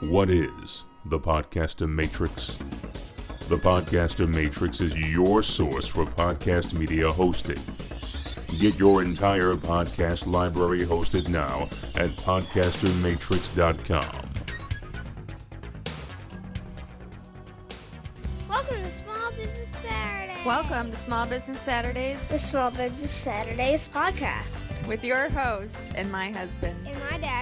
What is the Podcaster Matrix? The Podcaster Matrix is your source for podcast media hosting. Get your entire podcast library hosted now at podcastermatrix.com. Welcome to Small Business Saturday. Welcome to Small Business Saturdays the Small Business Saturdays podcast. with your host and my husband. And my dad, Aaron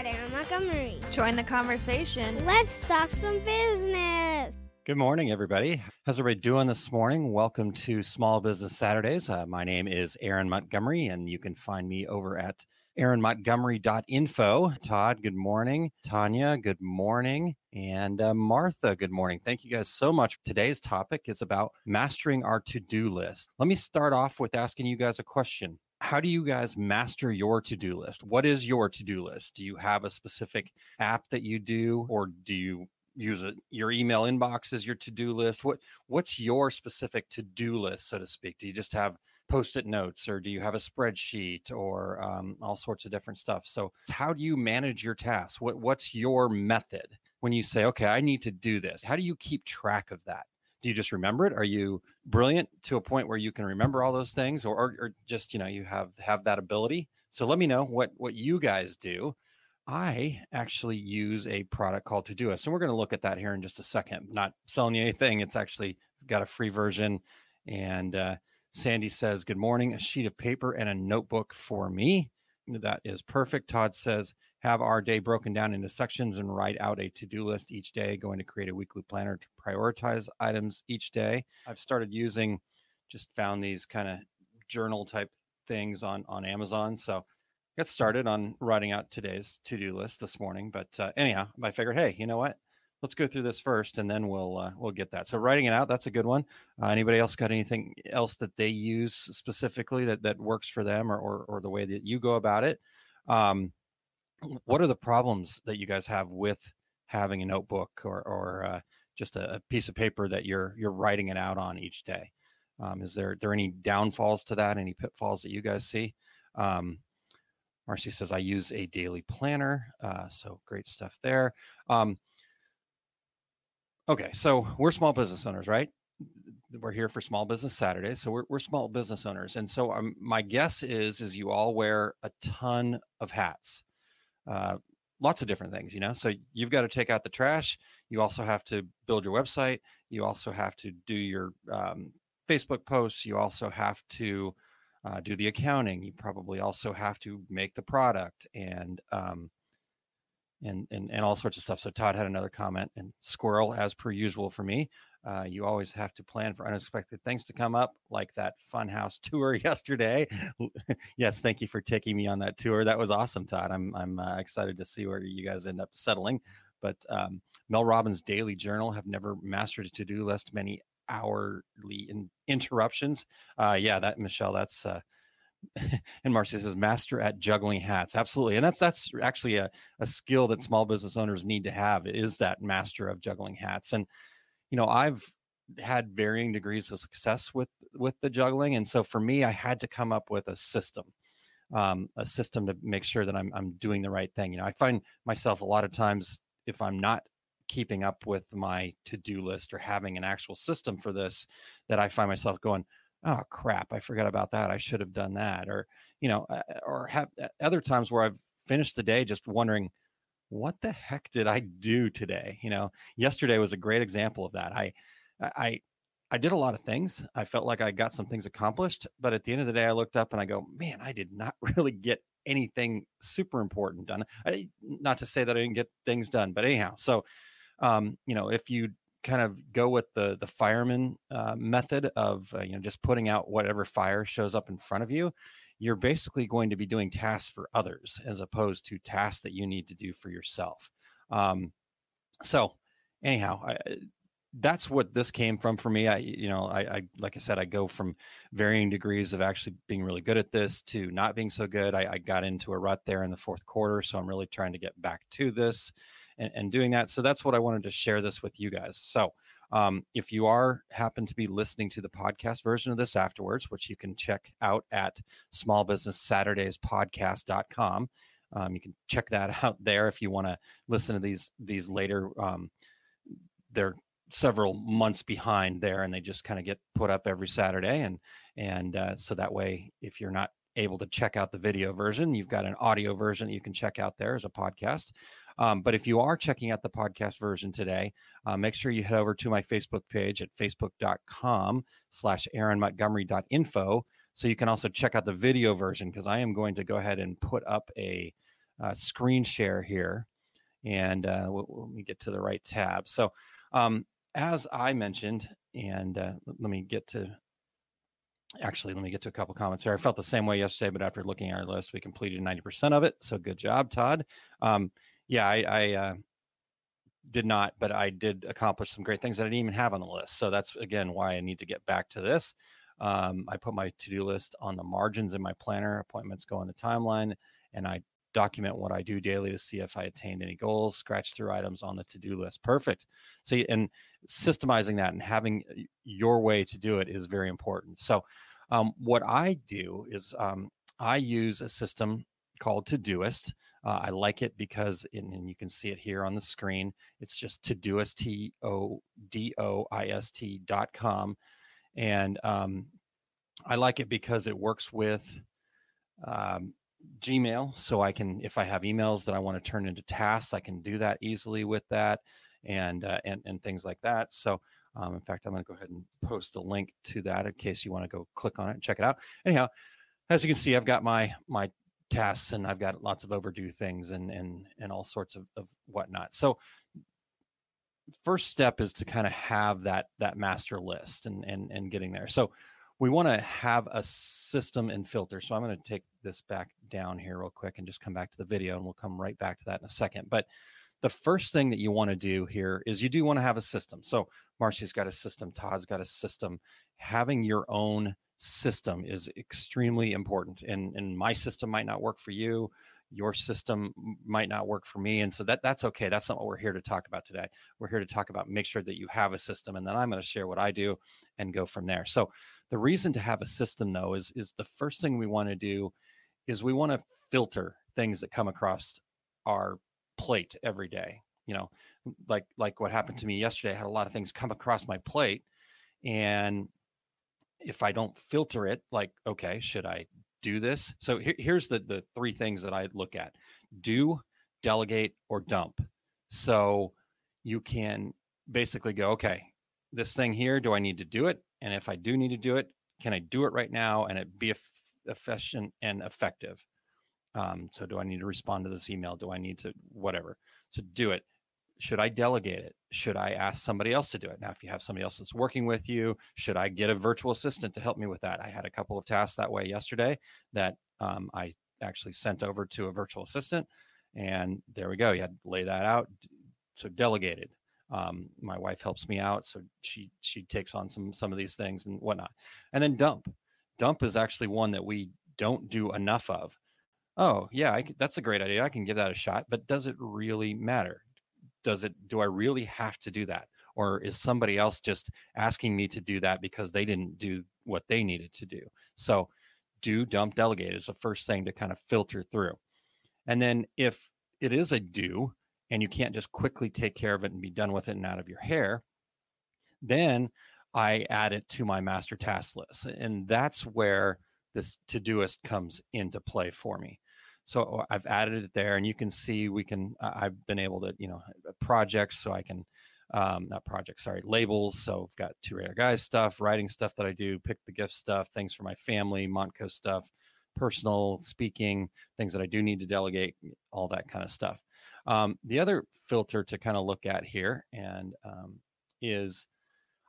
Montgomery. Join the conversation. Let's talk some business. Good morning, everybody. How's everybody doing this morning? Welcome to Small Business Saturdays. Uh, my name is Aaron Montgomery, and you can find me over at aaronmontgomery.info. Todd, good morning. Tanya, good morning. And uh, Martha, good morning. Thank you guys so much. Today's topic is about mastering our to do list. Let me start off with asking you guys a question. How do you guys master your to do list? What is your to do list? Do you have a specific app that you do, or do you use it your email inbox as your to-do list? What what's your specific to-do list so to speak? Do you just have post-it notes or do you have a spreadsheet or um, all sorts of different stuff? So how do you manage your tasks? What what's your method? When you say okay i need to do this how do you keep track of that? Do you just remember it? Are you brilliant to a point where you can remember all those things or, or, just you know you have have that ability so let me know what what you guys do I actually use a product called Todoist, and we're going to look at that here in just a second. Not selling you anything; it's actually got a free version. And uh, Sandy says, "Good morning. A sheet of paper and a notebook for me. That is perfect." Todd says, "Have our day broken down into sections and write out a to-do list each day. Going to create a weekly planner to prioritize items each day." I've started using, just found these kind of journal type things on on Amazon, so got started on writing out today's to-do list this morning but uh, anyhow i figured hey you know what let's go through this first and then we'll uh, we'll get that so writing it out that's a good one uh, anybody else got anything else that they use specifically that that works for them or or, or the way that you go about it um, what are the problems that you guys have with having a notebook or or uh, just a, piece of paper that you're you're writing it out on each day um, is there there any downfalls to that any pitfalls that you guys see um, Marcy says, I use a daily planner. Uh, so great stuff there. Um, okay, so we're small business owners, right? We're here for Small Business Saturdays, so we're, we're small business owners, and so um, my guess is is you all wear a ton of hats, uh, lots of different things, you know. So you've got to take out the trash. You also have to build your website. You also have to do your um, Facebook posts. You also have to uh, do the accounting. You probably also have to make the product and um, and and and all sorts of stuff. So Todd had another comment and squirrel as per usual for me. Uh, you always have to plan for unexpected things to come up, like that funhouse tour yesterday. yes, thank you for taking me on that tour. That was awesome, Todd. I'm I'm uh, excited to see where you guys end up settling. But um, Mel Robbins' daily journal have never mastered a to-do list. Many hourly in, interruptions. Uh, yeah, that Michelle, that's uh, and Marcy says master at juggling hats. Absolutely, and that's that's actually a, a skill that small business owners need to have is that master of juggling hats. And you know, I've had varying degrees of success with with the juggling, and so for me, I had to come up with a system. Um, a system to make sure that I'm I'm doing the right thing. You know, I find myself a lot of times if I'm not keeping up with my to-do list or having an actual system for this that i find myself going oh crap i forgot about that i should have done that or you know or have other times where i've finished the day just wondering what the heck did i do today? You know yesterday was a great example of that. I i i did a lot of things. I felt like i got some things accomplished but at the end of the day i looked up and i go man i did not really get anything super important done. I, not to say that i didn't get things done but anyhow so um, you know, if you kind of go with the the fireman uh, method of uh, you know just putting out whatever fire shows up in front of you, you're basically going to be doing tasks for others as opposed to tasks that you need to do for yourself. Um, so, anyhow, I, that's what this came from for me. I, you know, I, I, like I said, I go from varying degrees of actually being really good at this to not being so good. I, I got into a rut there in the fourth quarter, so I'm really trying to get back to this and, and doing that. So that's what I wanted to share this with you guys. So um, if you are happen to be listening to the podcast version of this afterwards, which you can check out at smallbusinesssaturdayspodcast.com, Um, you can check that out there if you want to listen to these these later. Um, they're several months behind there, and they just kind of get put up every Saturday, and and uh, so that way, if you're not able to check out the video version, you've got an audio version that you can check out there as a podcast. Um, but if you are checking out the podcast version today, uh, make sure you head over to my Facebook page at facebook.com slash aaronmontgomery.info. So you can also check out the video version because I am going to go ahead and put up a uh, screen share here. And uh, let me get to the right tab. So um, as I mentioned, and uh, let me get to actually let me get to a couple comments here i felt the same way yesterday but after looking at our list we completed 90% of it so good job todd um, yeah i, I uh, did not but i did accomplish some great things that i didn't even have on the list so that's again why i need to get back to this um, i put my to-do list on the margins in my planner appointments go on the timeline and i document what I do daily to see if I attained any goals, scratch through items on the to do list. Perfect. See, and systemizing that and having your way to do it is very important. So, um, what I do is um, I use a system called Todoist. Uh, I like it because, and you can see it here on the screen. It's just Todoist, dot com. And um, I like it because it works with um, Gmail, so I can, if I have emails that I want to turn into tasks, I can do that easily with that, and uh, and and things like that. So, um, in fact, I'm going to go ahead and post a link to that in case you want to go click on it and check it out. Anyhow, as you can see, I've got my my tasks and I've got lots of overdue things and and and all sorts of, of whatnot. So, first step is to kind of have that that master list and and and getting there. So we want to have a system and filter. So I'm going to take this back down here real quick and just come back to the video and we'll come right back to that in a second. But the first thing that you want to do here is you do want to have a system. So Marcy's got a system, Todd's got a system. Having your own system is extremely important. And, and my system might not work for you your system might not work for me and so that that's okay that's not what we're here to talk about today we're here to talk about make sure that you have a system and then i'm going to share what i do and go from there so the reason to have a system though is is the first thing we want to do is we want to filter things that come across our plate every day you know like like what happened to me yesterday i had a lot of things come across my plate and if i don't filter it like okay should i do this. So here, here's the the three things that I look at: do, delegate, or dump. So you can basically go, okay, this thing here, do I need to do it? And if I do need to do it, can I do it right now and it be efficient and effective? Um, so do I need to respond to this email? Do I need to whatever? So do it should I delegate it? Should I ask somebody else to do it? Now, if you have somebody else that's working with you, should I get a virtual assistant to help me with that? I had a couple of tasks that way yesterday that um, I actually sent over to a virtual assistant, and there we go. You had to lay that out. So delegated. Um, my wife helps me out, so she she takes on some some of these things and whatnot. And then dump. Dump is actually one that we don't do enough of. Oh yeah, I, that's a great idea. I can give that a shot, but does it really matter? Does it do i really have to do that? Or is somebody else just asking me to do that because they didn't do what they needed to do? So do dump delegate is the first thing to kind of filter through. And then if it is a do and you can't just quickly take care of it and be done with it and out of your hair then i add it to my master task list. And that's where this todoist comes into play for me so uh, I've added it there, and you can see we can. I've been able to, you know, uh, projects, so I can, um, not projects, sorry, labels. So I've got two rare guys stuff, writing stuff that I do, pick the gift stuff, things for my family, Montco stuff, personal speaking, things that I do need to delegate, all that kind of stuff. Um, the other filter to kind of look at here and um, is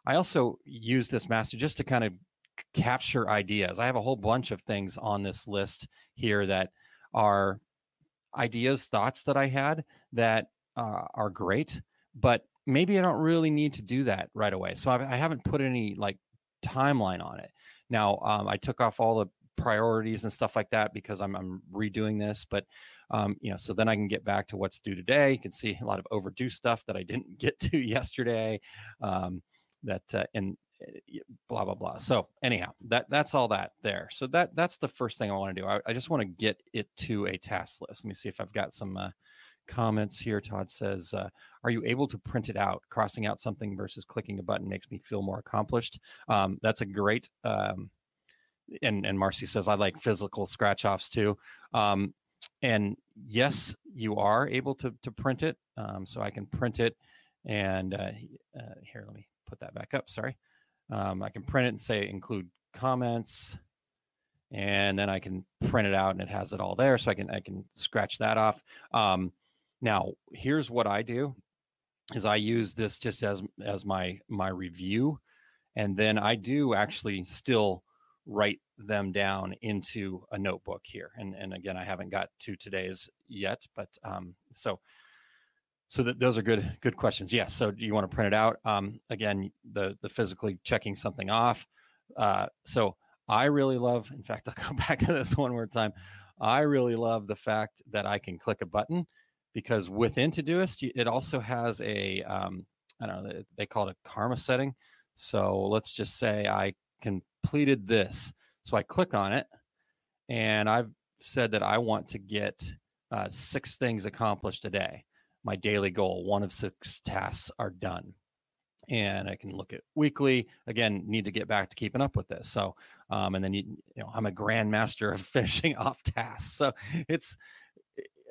I also use this master just to kind of capture ideas. I have a whole bunch of things on this list here that are ideas, thoughts that I had that uh, are great, but maybe I don't really need to do that right away. So I've, I have not put any like timeline on it. Now um, I took off all the priorities and stuff like that because I'm, I'm redoing this, but um, you know, so then I can get back to what's due today. You can see a lot of overdue stuff that I didn't get to yesterday. Um, that uh, and blah blah blah. So anyhow, that that's all that there. So that that's the first thing I want to do. I, I just want to get it to a task list. Let me see if I've got some uh, comments here. Todd says, uh, "Are you able to print it out? Crossing out something versus clicking a button makes me feel more accomplished." Um, that's a great. Um, and and Marcy says, "I like physical scratch offs too." Um, and yes, you are able to to print it. Um, so I can print it, and uh, uh, here, let me put that back up. Sorry. Um, I can print it and say include comments, and then I can print it out and it has it all there. So I can I can scratch that off. Um, now here's what I do: is I use this just as as my my review, and then I do actually still write them down into a notebook here. And and again, I haven't got to today's yet, but um, so so that those are good good questions. Yes. So do you want to print it out? Um, again, the the physically checking something off. Uh, so I really love. In fact, I'll go back to this one more time. I really love the fact that I can click a button because within Todoist it also has a um, I don't know they- they call it a karma setting. So let's just say I completed this. So I click on it, and I've said that I want to get uh, six things accomplished a day my daily goal. One of six tasks are done. And I can look at weekly. Again, need to get back to keeping up with this. So, um, and then you, you know, I'm a grandmaster of finishing off tasks. So it's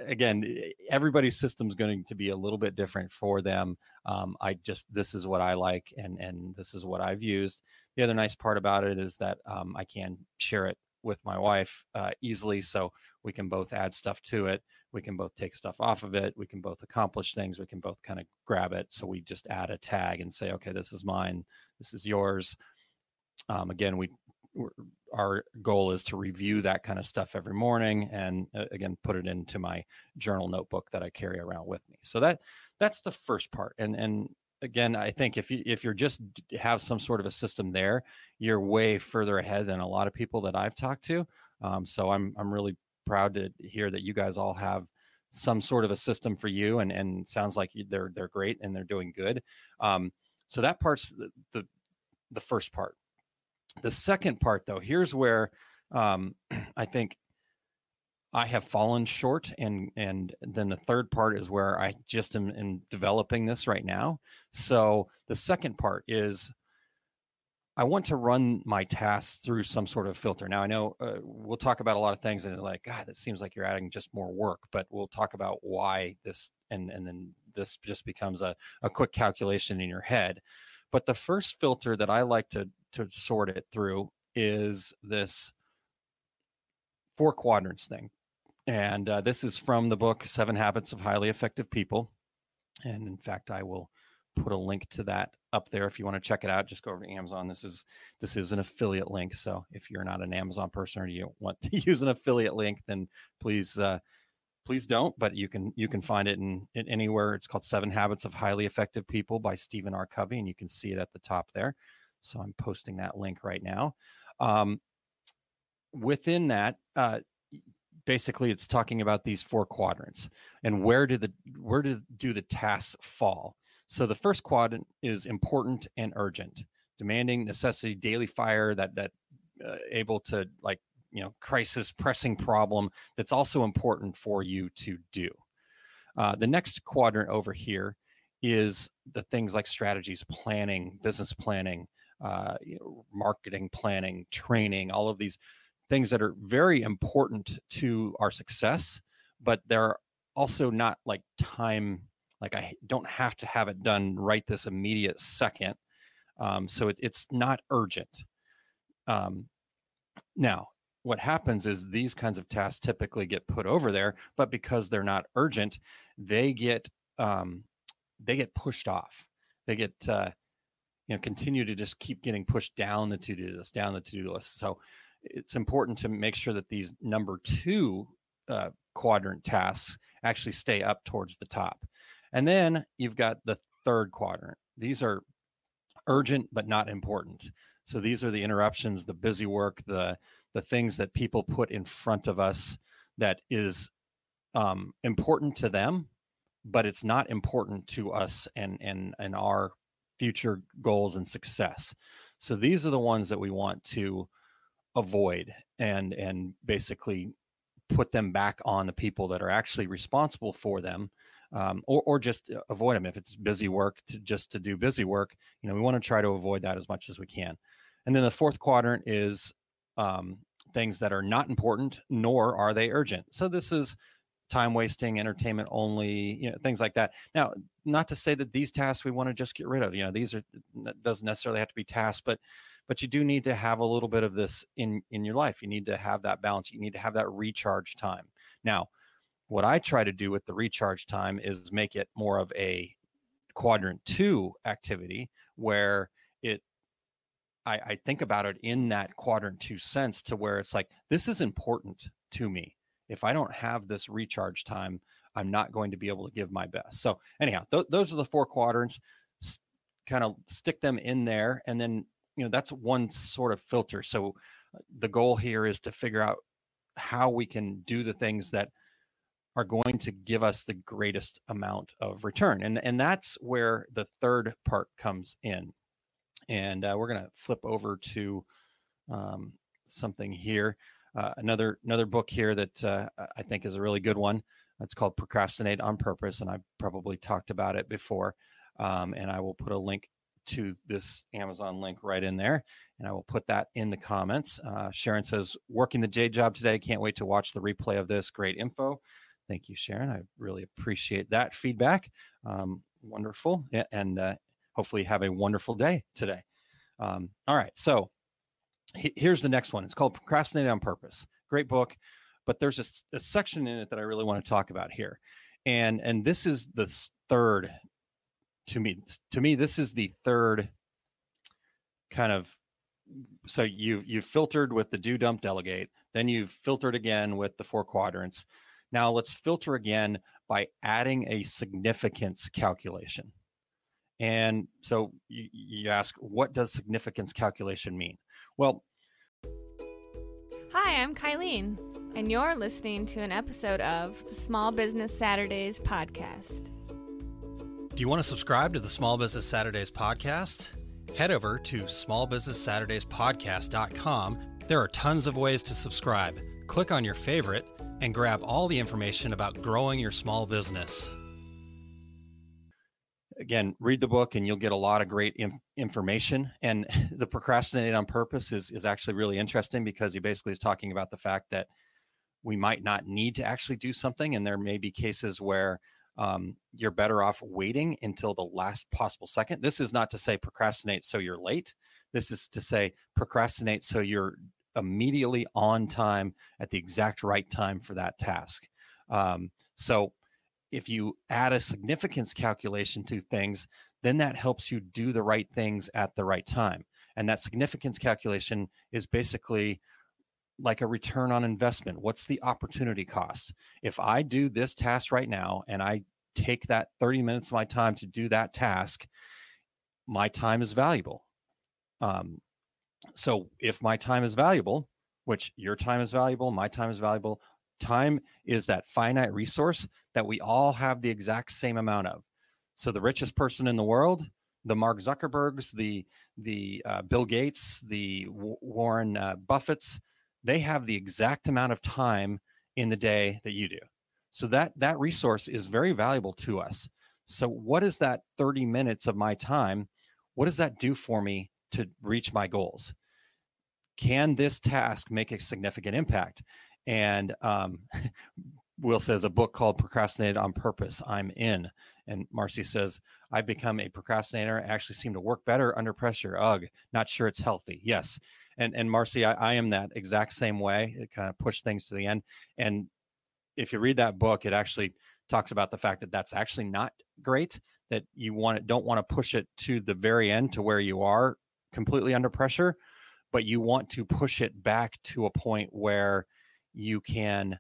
again, everybody's system is going to be a little bit different for them. Um, I just this is what I like, and and this is what I've used. The other nice part about it is that um, I can share it with my wife uh, easily, so we can both add stuff to it we can both take stuff off of it we can both accomplish things we can both kind of grab it so we just add a tag and say okay this is mine this is yours. Um, again we our goal is to review that kind of stuff every morning and uh, again put it into my journal notebook that i carry around with me. So that that's the first part and and again i think if you if you're just have some sort of a system there you're way further ahead than a lot of people that i've talked to um, so i'm i'm really proud to hear that you guys all have some sort of a system for you and and sounds like they're they're great and they're doing good. Um, so that part's the, the the first part. The second part though here's where um, i think i have fallen short and and then the third part is where i just am, am developing this right now. So the second part is I want to run my tasks through some sort of filter. Now, I know uh, we'll talk about a lot of things, and like, God, that seems like you're adding just more work. But we'll talk about why this, and and then this just becomes a a quick calculation in your head. But the first filter that I like to to sort it through is this four quadrants thing, and uh, this is from the book Seven Habits of Highly Effective People. And in fact, I will put a link to that up there if you want to check it out just go over to amazon. This is this is an affiliate link so if you're not an amazon person or you want to use an affiliate link then please uh please don't but you can you can find it in, in anywhere. It's called seven habits of highly effective people by stephen r. Covey and you can see it at the top there. So i'm posting that link right now. Um within that uh basically it's talking about these four quadrants and where do the where do do the tasks fall so the first quadrant is important and urgent, demanding necessity, daily fire that that uh, able to like you know crisis pressing problem that's also important for you to do. Uh, the next quadrant over here is the things like strategies, planning, business planning, uh, you know, marketing planning, training, all of these things that are very important to our success, but they're also not like time like I don't have to have it done right this immediate second. Um, so it, it's not urgent. Um, now, what happens is these kinds of tasks typically get put over there, but because they're not urgent, they get um, they get pushed off. They get uh, you know continue to just keep getting pushed down the to do list, down the to do list. So it's important to make sure that these number two uh, quadrant tasks actually stay up towards the top. And then you've got the third quadrant. These are urgent but not important. So these are the interruptions, the busy work, the the things that people put in front of us that is um, important to them, but it's not important to us and and and our future goals and success. So these are the ones that we want to avoid and and basically put them back on the people that are actually responsible for them um, or, or just avoid them if it's busy work to just to do busy work you know we want to try to avoid that as much as we can. And then the fourth quadrant is um, things that are not important nor are they urgent. So this is time wasting entertainment only you know things like that. Now not to say that these tasks we want to just get rid of you know these are doesn't necessarily have to be tasks but but you do need to have a little bit of this in in your life. You need to have that balance. You need to have that recharge time. Now what i try to do with the recharge time is make it more of a quadrant two activity where it I, I think about it in that quadrant two sense to where it's like this is important to me if I don't have this recharge time, I'm not going to be able to give my best. So, anyhow, th- those are the four quadrants. S- kind of stick them in there, and then you know that's one sort of filter. So, uh, the goal here is to figure out how we can do the things that are going to give us the greatest amount of return, and and that's where the third part comes in. And uh, we're going to flip over to um, something here uh, another another book here that uh, I think is a really good one. It's called Procrastinate on Purpose, and I probably talked about it before. Um, and I will put a link to this Amazon link right in there, and I will put that in the comments. Uh, Sharon says, "Working the J job today. Can't wait to watch the replay of this. Great info." Thank you, Sharon. I really appreciate that feedback. Um, wonderful, and uh, hopefully have a wonderful day today. Um, all right, so here's the next one. It's called Procrastinate on Purpose. Great book, but there's a, a, section in it that I really want to talk about here, and and this is the third to me. To me, this is the third kind of. So you you've filtered with the do dump delegate, then you've filtered again with the four quadrants. Now let's filter again by adding a significance calculation. And so you, you ask, what does significance calculation mean? Well, Hi, I'm Kylene, and you're listening to an episode of the Small Business Saturdays podcast. Do you want to subscribe to the Small Business Saturdays podcast? Head over to smallbusinesssaturdayspodcast.com. There are tons of ways to subscribe. Click on your favorite and grab all the information about growing your small business. Again read the book and you'll get a lot of great information. And the procrastinate on purpose is is actually really interesting because he basically is talking about the fact that we might not need to actually do something. And there may be cases where um, you're better off waiting until the last possible second. This is not to say procrastinate so you're late. This is to say procrastinate so you're immediately on time at the exact right time for that task um, so if you add a significance calculation to things, then that helps you do the right things at the right time. And that significance calculation is basically like a return on investment. What's the opportunity cost? If I do this task right now and I take that 30 minutes of my time to do that task, my time is valuable. Um, so if my time is valuable, which your time is valuable, my time is valuable, time is that finite resource that we all have the exact same amount of. So the richest person in the world, the Mark Zuckerbergs, the the uh, Bill Gates, the w- Warren uh, Buffetts, they have the exact amount of time in the day that you do. So that that resource is very valuable to us. So what is that 30 minutes of my time? What does that do for me to reach my goals? Can this task make a significant impact? And um, Will says a book called Procrastinate on Purpose. I'm in. And Marcy says, I've become a procrastinator. I actually seem to work better under pressure. Ugh, not sure it's healthy. Yes. And and Marcy, I, I am that exact same way. It kind of push things to the end. And if you read that book, it actually talks about the fact that that's actually not great. That you want it, don't want to push it to the very end to where you are completely under pressure, but you want to push it back to a point where you can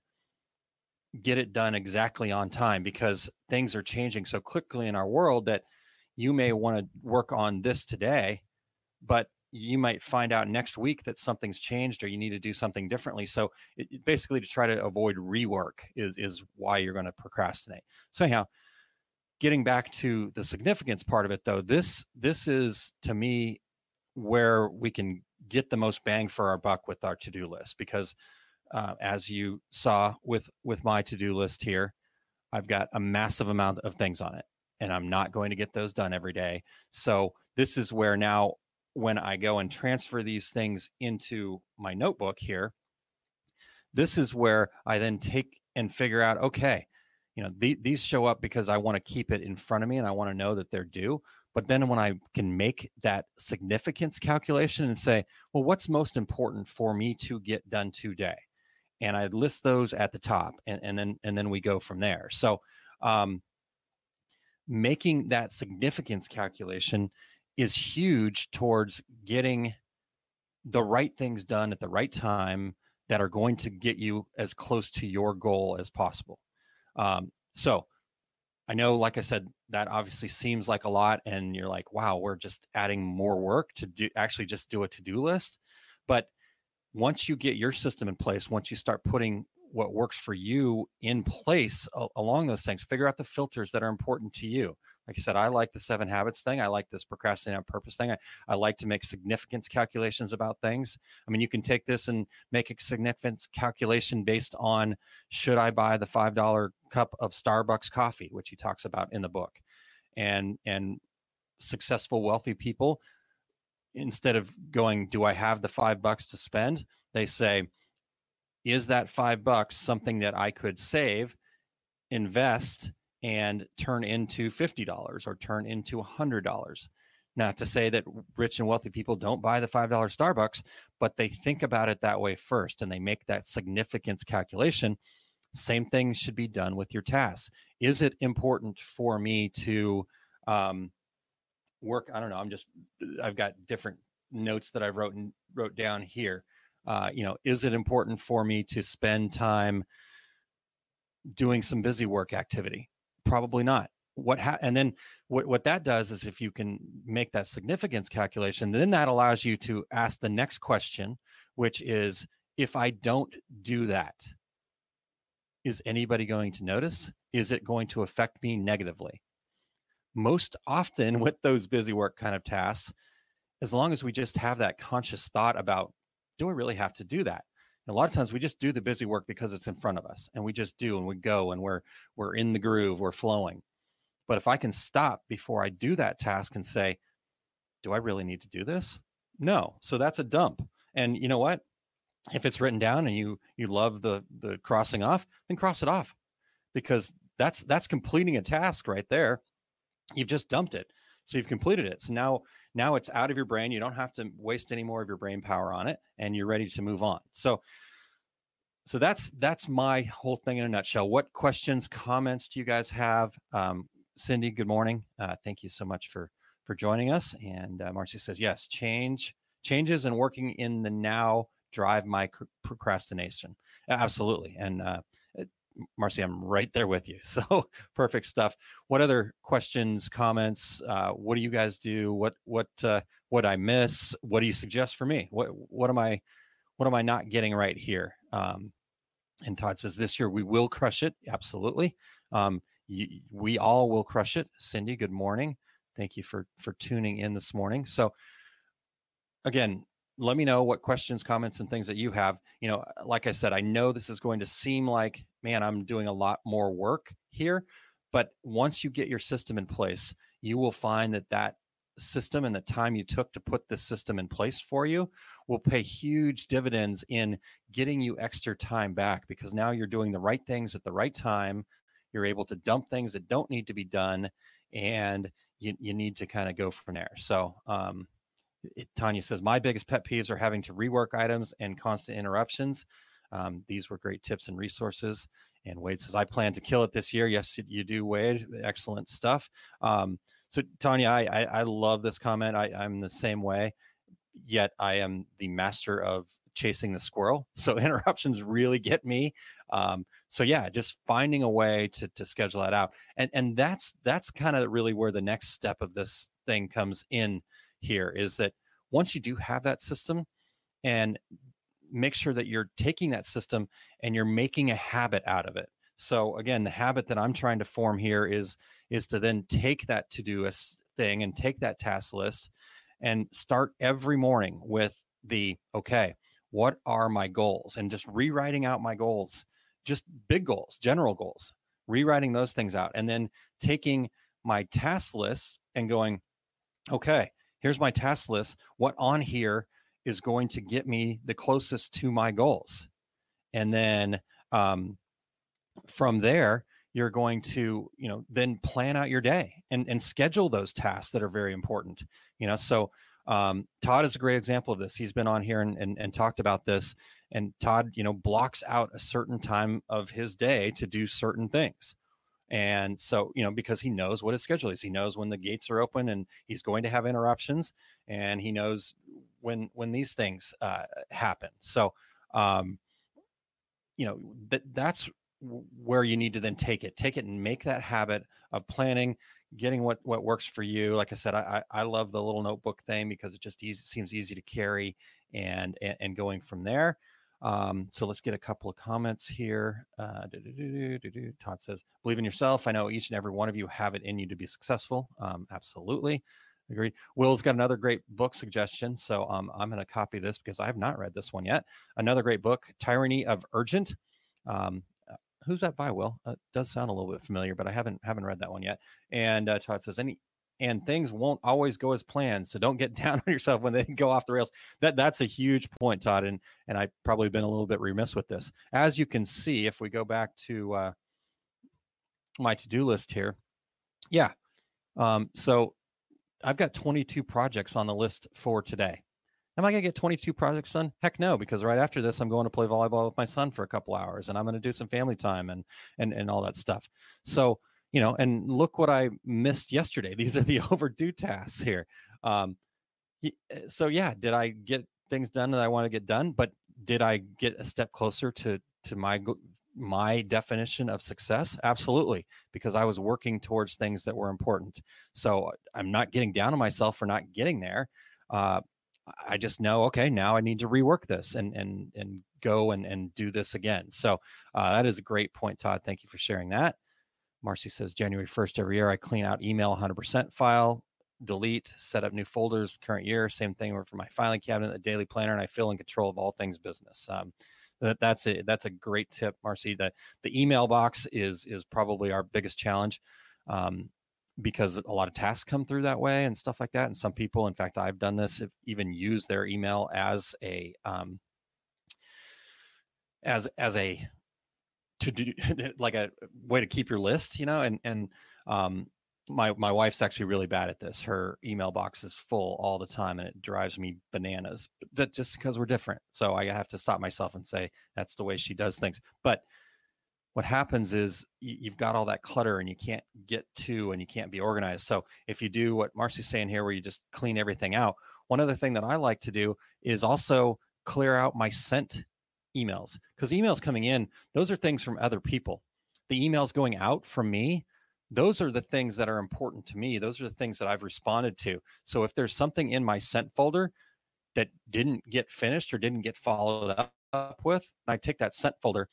get it done exactly on time because things are changing so quickly in our world that you may want to work on this today but you might find out next week that something's changed or you need to do something differently. So it, basically to try to avoid rework is is why you're going to procrastinate. So anyhow getting back to the significance part of it though this this is to me where we can get the most bang for our buck with our to-do list because uh, as you saw with with my to-do list here i've got a massive amount of things on it and i'm not going to get those done every day. So this is where now when i go and transfer these things into my notebook here this is where i then take and figure out okay you know the, these show up because i want to keep it in front of me and i want to know that they're due but then when I can make that significance calculation and say, well, what's most important for me to get done today? And I list those at the top and, and then and then we go from there. So um, making that significance calculation is huge towards getting the right things done at the right time that are going to get you as close to your goal as possible. Um, so I know, like I said, that obviously seems like a lot, and you're like, wow, we're just adding more work to do actually just do a to do list. But once you get your system in place, once you start putting what works for you in place along those things, figure out the filters that are important to you like I said, I like the seven habits thing. I like this procrastinate on purpose thing. I, I like to make significance calculations about things. I mean, you can take this and make a significance calculation based on should I buy the five dollar cup of Starbucks coffee, which he talks about in the book, and and successful wealthy people instead of going, do I have the five bucks to spend? They say, is that five bucks something that I could save, invest and turn into $50 or turn into $100. Not to say that rich and wealthy people don't buy the $5 Starbucks, but they think about it that way first and they make that significance calculation. Same thing should be done with your tasks. Is it important for me to um, work? I don't know. I'm just, I've got different notes that I've wrote and wrote down here. Uh, you know, is it important for me to spend time doing some busy work activity? Probably not. What ha- and then what what that does is if you can make that significance calculation, then that allows you to ask the next question, which is if I don't do that, is anybody going to notice? Is it going to affect me negatively? Most often with those busy work kind of tasks, as long as we just have that conscious thought about, do I really have to do that? A lot of times we just do the busy work because it's in front of us and we just do and we go and we're we're in the groove we're flowing. But if i can stop before i do that task and say do i really need to do this? No. So that's a dump. And you know what? If it's written down and you you love the the crossing off then cross it off because that's that's completing a task right there. You've just dumped it. So you've completed it. So now now it's out of your brain. You don't have to waste any more of your brain power on it, and you're ready to move on. So, so that's that's my whole thing in a nutshell. What questions, comments do you guys have? Um, Cindy, good morning. Uh, thank you so much for for joining us. And uh, Marcy says yes, change changes and working in the now drive my procrastination. Absolutely, and uh, Marcy, I'm right there with you. So perfect stuff. What other questions, comments? Uh, what do you guys do? What what uh, what I miss? What do you suggest for me? What what am I what am I not getting right here? Um, and Todd says this year we will crush it. Absolutely. Um, you, we all will crush it. Cindy, good morning. Thank you for for tuning in this morning. So again, let me know what questions, comments, and things that you have. You know, like I said, I know this is going to seem like, man, I'm doing a lot more work here. But once you get your system in place, you will find that that system and the time you took to put this system in place for you will pay huge dividends in getting you extra time back because now you're doing the right things at the right time. You're able to dump things that don't need to be done, and you, you need to kind of go from there. So, um, Tanya says, My biggest pet peeves are having to rework items and constant interruptions. Um, these were great tips and resources. And Wade says, I plan to kill it this year. Yes, you do, Wade. Excellent stuff. Um, so, Tanya, I, I, I, love this comment. I, I'm the same way, yet I am the master of chasing the squirrel. So, interruptions really get me. Um, so yeah, just finding a way to to schedule that out, and and that's that's kind of really where the next step of this thing comes in here is that once you do have that system and make sure that you're taking that system and you're making a habit out of it so again the habit that i'm trying to form here is is to then take that to do thing and take that task list and start every morning with the okay, what are my goals? And just rewriting out my goals, just big goals, general goals, rewriting those things out, and then taking my task list and going, okay, here's my task list. What on here is going to get me the closest to my goals? And then um, from there, you're going to, you know, then plan out your day and, and schedule those tasks that are very important. You know, so um, Todd is a great example of this. He's been on here and, and, and talked about this. And Todd, you know, blocks out a certain time of his day to do certain things. And so, you know, because he knows what his schedule is, he knows when the gates are open and he's going to have interruptions, and he knows when when these things uh, happen. So, um, you know, that that's where you need to then take it, take it and make that habit of planning, getting what what works for you. Like I said, I I love the little notebook thing because it just easy, seems easy to carry and and, and going from there. Um, so let's get a couple of comments here. Uh, Todd says, believe in yourself. I know each and every one of you have it in you to be successful. Um, absolutely. Agreed. Will's got another great book suggestion. So um, I'm going to copy this because I have not read this one yet. Another great book, Tyranny of Urgent. Um, uh, who's that by, Will? Uh, does sound a little bit familiar, but I haven't haven't read that one yet. And uh, Todd says, any and things won't always go as planned. So don't get down on yourself when they go off the rails. That that's a huge point, Todd, and and I've probably been a little bit remiss with this. As you can see, if we go back to uh, my to-do list here, yeah. Um, so I've got 22 projects on the list for today. Am I going to get 22 projects done? Heck no, because right after this, I'm going to play volleyball with my son for a couple hours, and I'm going to do some family time and and and all that stuff. So you know, and look what I missed yesterday. These are the overdue tasks here. Um, eh, so yeah, did I get things done that I want to get done? But did I get a step closer to to my my definition of success? Absolutely, because I was working towards things that were important. So I'm not getting down on myself for not getting there. Uh, I just know, okay, now I need to rework this and and and go and and do this again. So uh, that is a great point, Todd. Thank you for sharing that. Marcy says January 1st every year, I clean out email 100% file, delete, set up new folders current year. Same thing for my filing cabinet, the daily planner, and I feel in control of all things business. Um, that, that's a that's a great tip, Marcy. That the email box is is probably our biggest challenge. Um, because a lot of tasks come through that way and stuff like that. And some people, in fact, I've done this, have even used their email as a um, as as a to do like a way to keep your list, you know, and and um my my wife's actually really bad at this. Her email box is full all the time and it drives me bananas. That just because we're different. So I have to stop myself and say that's the way she does things. But what happens is you've got all that clutter and you can't get to and you can't be organized. So if you do what Marcy's saying here where you just clean everything out, one other thing that I like to do is also clear out my sent emails because emails coming in, those are things from other people. The emails going out from me, those are the things that are important to me. Those are the things that I've responded to. So if there's something in my sent folder that didn't get finished or didn't get followed up with, I take that sent folder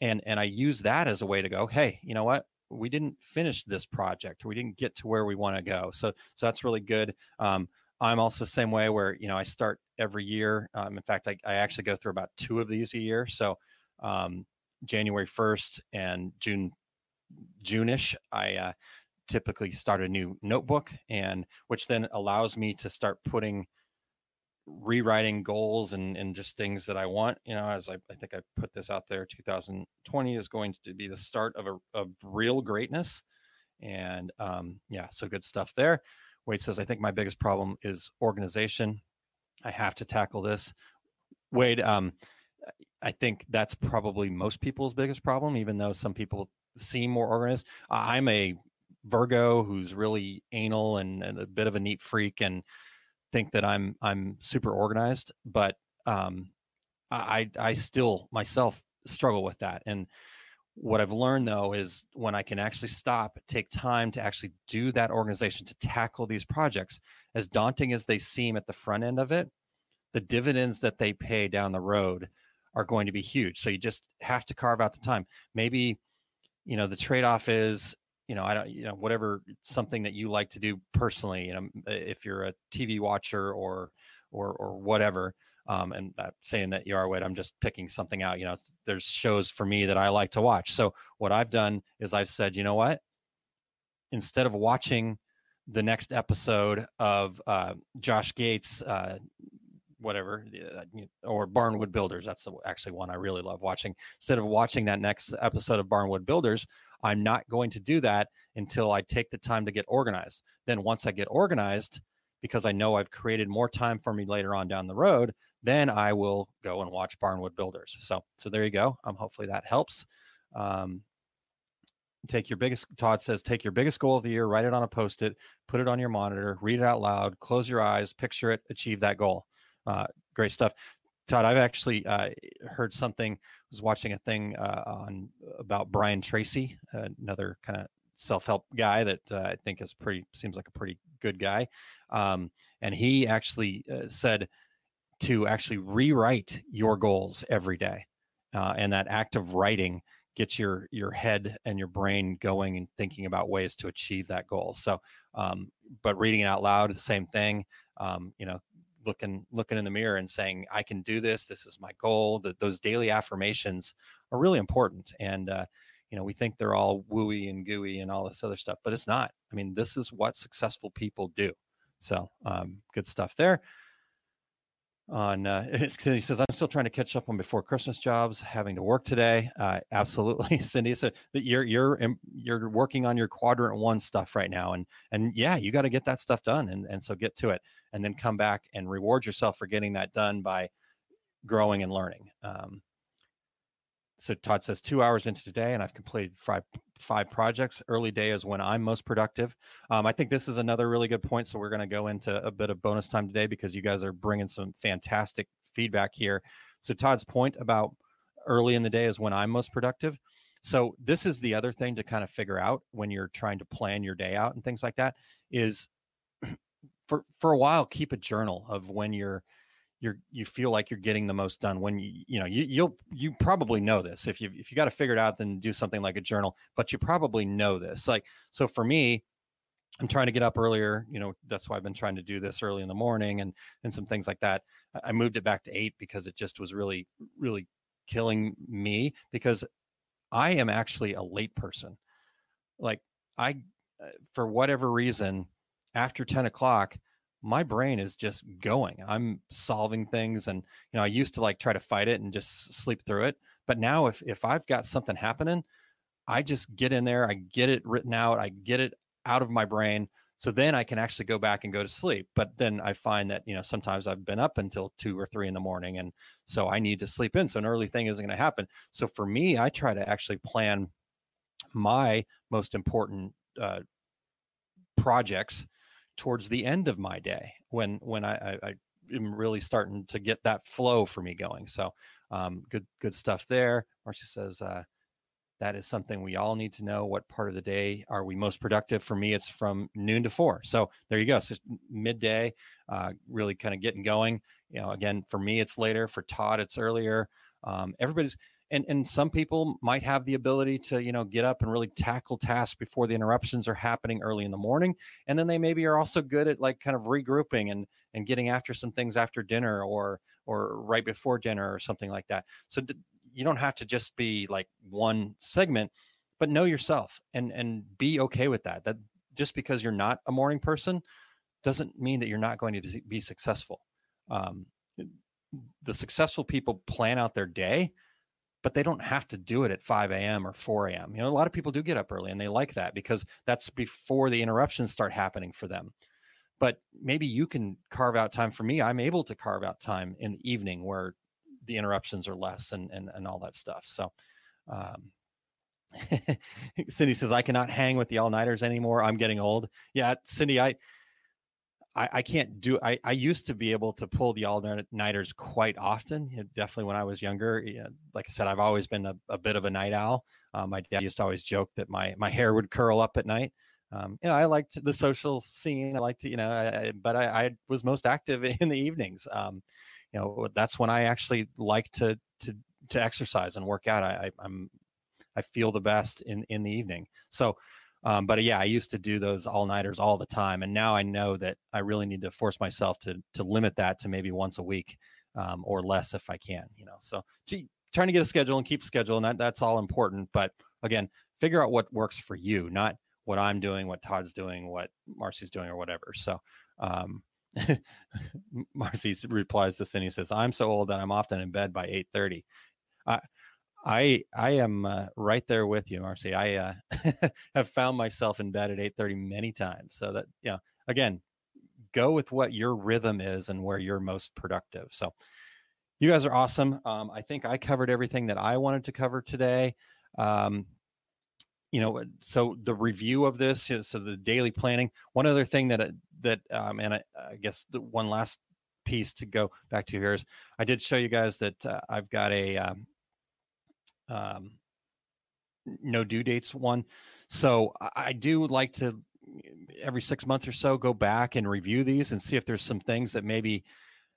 and and I use that as a way to go, hey, you know what? We didn't finish this project. We didn't get to where we want to go. So so that's really good. Um, I'm also the same way where you know I start every year. Um, in fact, I, I, actually go through about two of these a year. So um, January 1st and June Juneish, I uh, typically start a new notebook, and which then allows me to start putting rewriting goals and and just things that I want. You know, as I, I think I put this out there, 2020 is going to be the start of a of real greatness, and um, yeah, so good stuff there. Wade says, I think my biggest problem is organization. I have to tackle this. Wade, um, I think that's probably most people's biggest problem, even though some people seem more organized. I'm a Virgo who's really anal and, and a bit of a neat freak and think that I'm I'm super organized, but um, I I still myself struggle with that. And what I've learned though is when I can actually stop, take time to actually do that organization to tackle these projects, as daunting as they seem at the front end of it, the dividends that they pay down the road are going to be huge. So you just have to carve out the time. Maybe, you know, the trade off is you know, I don't, you know, whatever something that you like to do personally. You know, if you're a TV watcher or or or whatever. Um, and I'm saying that you are wait, I'm just picking something out. You know, there's shows for me that I like to watch. So what I've done is I've said, you know what? Instead of watching the next episode of uh, Josh Gates, uh, whatever, uh, or Barnwood Builders. That's actually one I really love watching. Instead of watching that next episode of Barnwood Builders, I'm not going to do that until I take the time to get organized. Then once I get organized, because I know I've created more time for me later on down the road, then I will go and watch Barnwood Builders. So, so there you go. Um, hopefully that helps. Um, take your biggest todd says take your biggest goal of the year write it on a post-it put it on your monitor read it out loud close your eyes picture it achieve that goal uh, great stuff todd i've actually uh, heard something was watching a thing uh, on about brian tracy another kind of self-help guy that uh, i think is pretty seems like a pretty good guy um, and he actually uh, said to actually rewrite your goals every day uh, and that act of writing gets your your head and your brain going and thinking about ways to achieve that goal. So um, but reading it out loud the same thing um, you know looking looking in the mirror and saying i can do this this is my goal that those daily affirmations are really important and uh, you know we think they're all wooey and gooey and all this other stuff but it's not. I mean this is what successful people do. So um, good stuff there on uh, he says i'm still trying to catch up on before christmas jobs having to work today. Uh, absolutely cindy said that you're you're you're working on your quadrant one stuff right now and and yeah you got to get that stuff done and and so get to it and then come back and reward yourself for getting that done by growing and learning um, so Todd says two hours into today, and I've completed five five projects. Early day is when I'm most productive. Um, I think this is another really good point. So we're going to go into a bit of bonus time today because you guys are bringing some fantastic feedback here. So Todd's point about early in the day is when I'm most productive. So this is the other thing to kind of figure out when you're trying to plan your day out and things like that is for for a while keep a journal of when you're you're you feel like you're getting the most done when you you know you you'll you probably know this if you if you got to figure it out then do something like a journal but you probably know this like so for me i'm trying to get up earlier you know that's why i've been trying to do this early in the morning and and some things like that. I moved it back to eight because it just was really really killing me because i am actually a late person. Like i uh, for whatever reason after 10 o'clock my brain is just going. I'm solving things and you know, I used to like try to fight it and just sleep through it. But now if if I've got something happening, I just get in there, I get it written out, I get it out of my brain. So then I can actually go back and go to sleep. But then I find that, you know, sometimes I've been up until two or three in the morning. And so I need to sleep in. So an early thing isn't going to happen. So for me, I try to actually plan my most important uh, projects towards the end of my day when when I, I, I am really starting to get that flow for me going. So um, good good stuff there. Marcia says uh, that is something we all need to know. What part of the day are we most productive? For me, it's from noon to four. So there you go. So midday, uh, really kind of getting going. You know, again, for me, it's later. For Todd, it's earlier. Um, everybody's and and some people might have the ability to you know get up and really tackle tasks before the interruptions are happening early in the morning and then they maybe are also good at like kind of regrouping and and getting after some things after dinner or or right before dinner or something like that. So d- you don't have to just be like one segment but know yourself and and be okay with that. That just because you're not a morning person doesn't mean that you're not going to be successful. Um, the successful people plan out their day but they don't have to do it at 5 a.m. or 4 a.m. You know, a lot of people do get up early and they like that because that's before the interruptions start happening for them. But maybe you can carve out time for me. I'm able to carve out time in the evening where the interruptions are less and and, and all that stuff. So um Cindy says I cannot hang with the all nighters anymore. I'm getting old. Yeah, Cindy, I I, I can't do. I, I used to be able to pull the all nighters quite often. You know, definitely when I was younger. You know, like I said, I've always been a, a bit of a night owl. Um, my dad used to always joke that my my hair would curl up at night. Um, you know, I liked the social scene. I liked to, you know, I, but I, I, was most active in the evenings. Um, you know, that's when I actually like to to to exercise and work out. I, I I'm I feel the best in in the evening. So Um, but yeah, I used to do those all nighters all the time, and now I know that I really need to force myself to to limit that to maybe once a week um, or less if I can. You know, so gee, trying to get a schedule and keep schedule, and that that's all important. But again, figure out what works for you, not what I'm doing, what Todd's doing, what Marcy's doing, or whatever. So. Um, Marcy replies to Cindy says, "I'm so old that I'm often in bed by 8:30." I I I am uh, right there with you, Marcy. I uh, have found myself in bed at 8:30 many times. So that yeah, again, go with what your rhythm is and where you're most productive. So you guys are awesome. Um, I think I covered everything that I wanted to cover today. Um, you know, so the review of this, so the daily planning. One other thing that uh, that um, and I, I guess the one last piece to go back to here is I did show you guys that uh, I've got a um, um, no due dates one. So I do like to every six months or so go back and review these and see if there's some things that maybe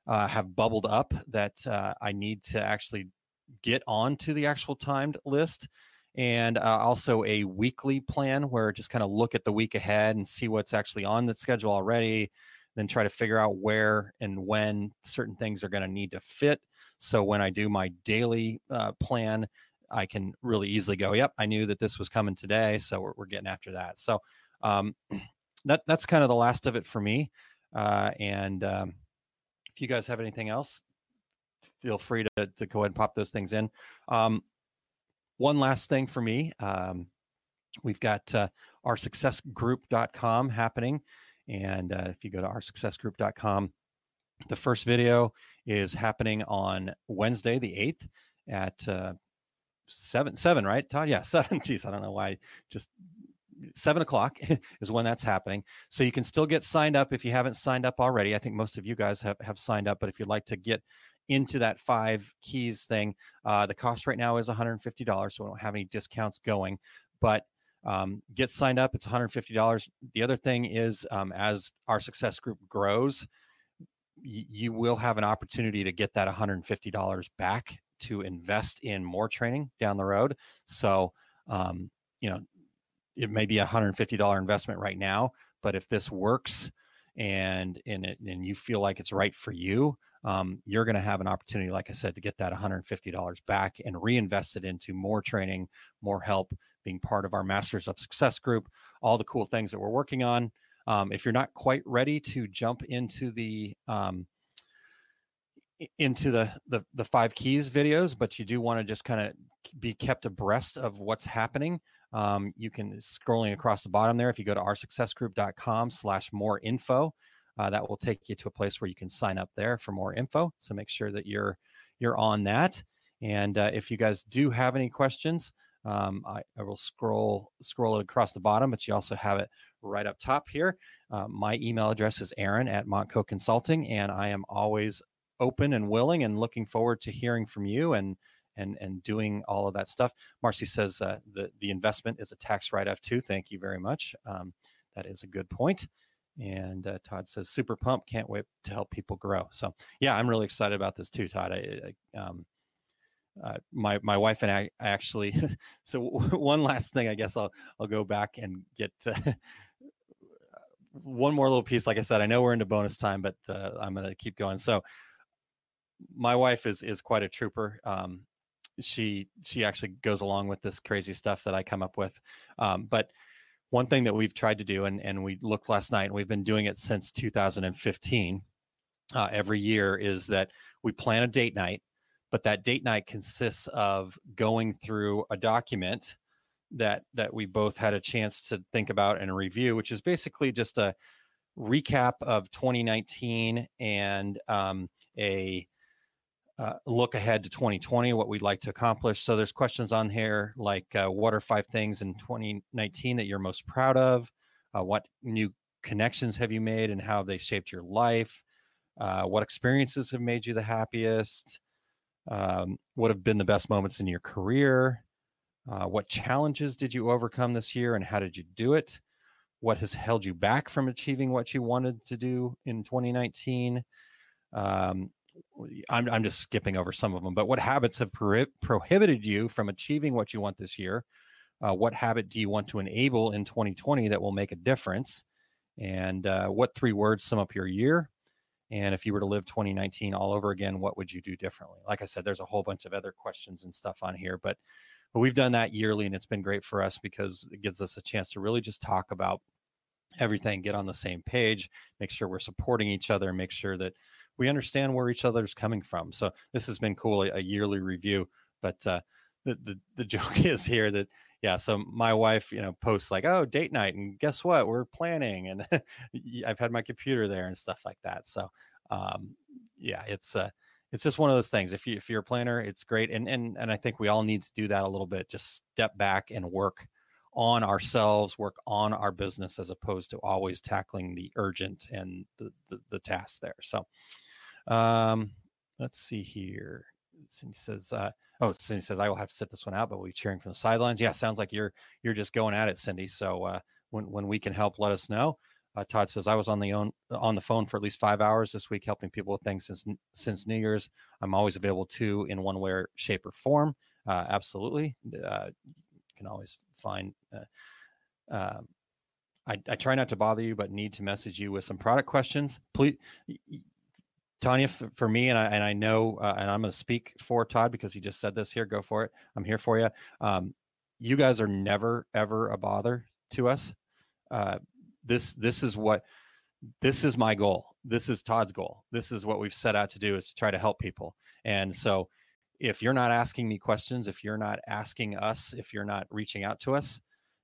uh, have bubbled up that uh, I need to actually get onto the actual timed list. And uh, also a weekly plan where just kind of look at the week ahead and see what's actually on the schedule already, then try to figure out where and when certain things are going to need to fit. So when I do my daily uh, plan, I can really easily go, yep, I knew that this was coming today, so we're, we're getting after that. So um, that that's kind of the last of it for me. Uh, and um, if you guys have anything else, feel free to, to go ahead and pop those things in. Um, one last thing for me, um, we've got uh, our successgroup.com happening. And uh, if you go to our successgroup.com, the first video is happening on Wednesday, the 8th at uh, seven seven right todd? Yeah seven geez i don't know why just seven o'clock is when that's happening. So you can still get signed up if you haven't signed up already. I think most of you guys have, have signed up but if you'd like to get into that five keys thing uh, the cost right now is $150 so we don't have any discounts going but um, get signed up it's $150 the other thing is um, as our success group grows y- you will have an opportunity to get that $150 back to invest in more training down the road. So, um, you know, it may be a hundred fifty dollar investment right now, but if this works and and it, and you feel like it's right for you, um, you're going to have an opportunity, like I said, to get that $150 back and reinvest it into more training, more help, being part of our Masters of Success group, all the cool things that we're working on. Um, if you're not quite ready to jump into the um, into the, the the five keys videos but you do want to just kind of be kept abreast of what's happening. Um, you can scrolling across the bottom there if you go to oursuccessgroup.com slash more info uh, that will take you to a place where you can sign up there for more info. So make sure that you're you're on that. And uh, if you guys do have any questions um, I, I, will scroll scroll it across the bottom but you also have it right up top here. Uh, my email address is aaron at montco consulting and i am always open and willing and looking forward to hearing from you and and and doing all of that stuff. Marcy says uh, the the investment is a tax write off too. Thank you very much. Um, that is a good point. And uh, Todd says super pump. Can't wait to help people grow. So yeah, I'm really excited about this too, Todd. I, I, um, uh, my my wife and I actually. so one last thing, I guess I'll I'll go back and get. one more little piece like i said i know we're into bonus time but uh, i'm going to keep going so my wife is is quite a trooper. Um, she she actually goes along with this crazy stuff that I come up with. Um, but one thing that we've tried to do, and and we looked last night, and we've been doing it since 2015. Uh, every year is that we plan a date night, but that date night consists of going through a document that that we both had a chance to think about and review, which is basically just a recap of 2019 and um, a uh, look ahead to 2020, what we'd like to accomplish. So there's questions on here like uh, what are five things in 2019 that you're most proud of? Uh, what new connections have you made and how have they shaped your life? Uh, what experiences have made you the happiest? Um, what have been the best moments in your career? Uh, what challenges did you overcome this year and how did you do it? What has held you back from achieving what you wanted to do in 2019? Um, I'm, I'm just skipping over some of them, but what habits have pro- prohibited you from achieving what you want this year? Uh, what habit do you want to enable in 2020 that will make a difference? And uh, what three words sum up your year? And if you were to live 2019 all over again, what would you do differently? Like I said, there's a whole bunch of other questions and stuff on here, but but we've done that yearly, and it's been great for us because it gives us a chance to really just talk about everything, get on the same page, make sure we're supporting each other, make sure that we understand where each other's coming from. So this has been cool, a, yearly review. But uh, the, the the joke is here that yeah so my wife you know posts like oh date night and guess what we're planning and i've had my computer there and stuff like that so um yeah it's uh it's just one of those things if you if you're a planner it's great and and and i think we all need to do that a little bit just step back and work on ourselves work on our business as opposed to always tackling the urgent and the the, the tasks there so um let's see here Cindy says, uh, "Oh, Cindy says I will have to sit this one out, but we'll be cheering from the sidelines." Yeah, sounds like you're you're just going at it, Cindy. So uh, when when we can help, let us know. Uh, Todd says I was on the own on the phone for at least five hours this week, helping people with things since since New Year's. I'm always available too in one way, shape, or form. Uh, absolutely, uh, you can always find. Uh, um, I, I, try not to bother you, but need to message you with some product questions. Please, Tanya, for, for me, and I and I know, uh, and I'm going to speak for Todd because he just said this here. Go for it. I'm here for you. Um, you guys are never ever a bother to us. Uh, this this is what this is my goal. This is Todd's goal. This is what we've set out to do is to try to help people. And so, if you're not asking me questions, if you're not asking us, if you're not reaching out to us,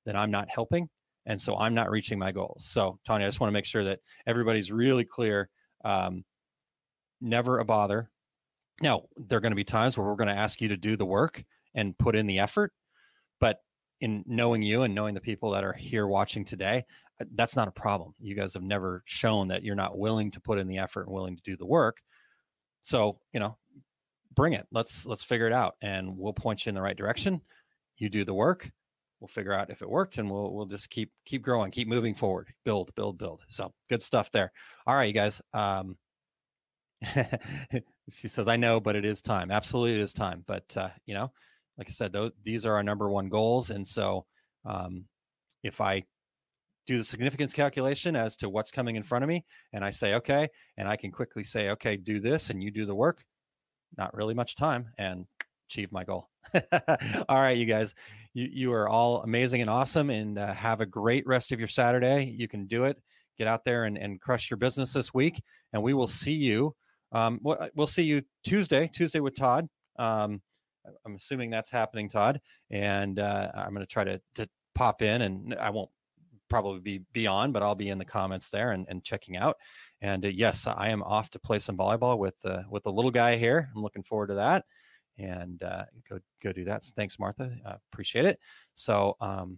then I'm not helping, and so I'm not reaching my goals. So, Tanya, I just want to make sure that everybody's really clear. Um, never a bother. Now, there are going to be times where we're going to ask you to do the work and put in the effort, but in knowing you and knowing the people that are here watching today, uh, that's not a problem. You guys have never shown that you're not willing to put in the effort and willing to do the work. So, you know, bring it. Let's let's figure it out and we'll point you in the right direction. You do the work. We'll figure out if it worked and we'll we'll just keep keep growing, keep moving forward, build, build, build. So good stuff there. All right, you guys. Um, she says, I know, but it is time. Absolutely, it is time. But, uh, you know, like I said, those, these are our number one goals. And so um, if I do the significance calculation as to what's coming in front of me and I say, okay, and I can quickly say, okay, do this and you do the work, not really much time and achieve my goal. all right, you guys, you, you are all amazing and awesome and uh, have a great rest of your Saturday. You can do it. Get out there and, and crush your business this week. And we will see you um, uh, we'll see you Tuesday, Tuesday with Todd. Um, I'm assuming that's happening, Todd. And uh, I'm going to try to, to pop in, and I won't probably be beyond, but I'll be in the comments there and, and checking out. And uh, yes, I am off to play some volleyball with uh, with the little guy here. I'm looking forward to that, and uh, go go do that. Thanks, Martha. appreciate it. So um,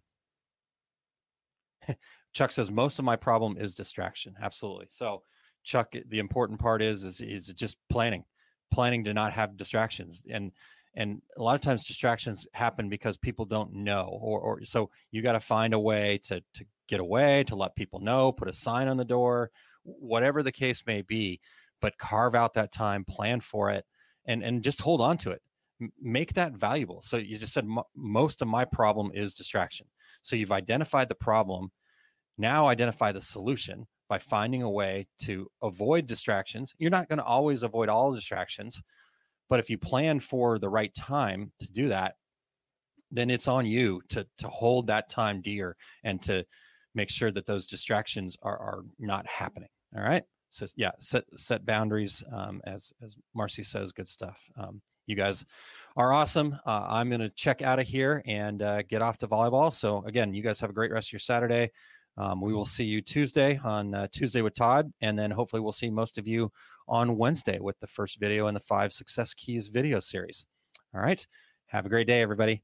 Chuck says most of my problem is distraction. Absolutely. So Chuck, the important part is is is just planning, planning to not have distractions, and and a lot of times distractions happen because people don't know, or or so you got to find a way to to get away, to let people know, put a sign on the door, whatever the case may be, but carve out that time, plan for it, and and just hold on to it, make that valuable. So you just said most of my problem is distraction. So you've identified the problem, now identify the solution by finding a way to avoid distractions. You're not going to always avoid all distractions, but if you plan for the right time to do that, then it's on you to to hold that time dear and to make sure that those distractions are are not happening. All right. So yeah, set set boundaries. Um, as as Marcy says, good stuff. Um, you guys are awesome. Uh, I'm going to check out of here and uh, get off to volleyball. So again, you guys have a great rest of your Saturday. Um, we will see you Tuesday on uh, Tuesday with Todd, and then hopefully we'll see most of you on Wednesday with the first video in the five success keys video series. All right. Have a great day, everybody.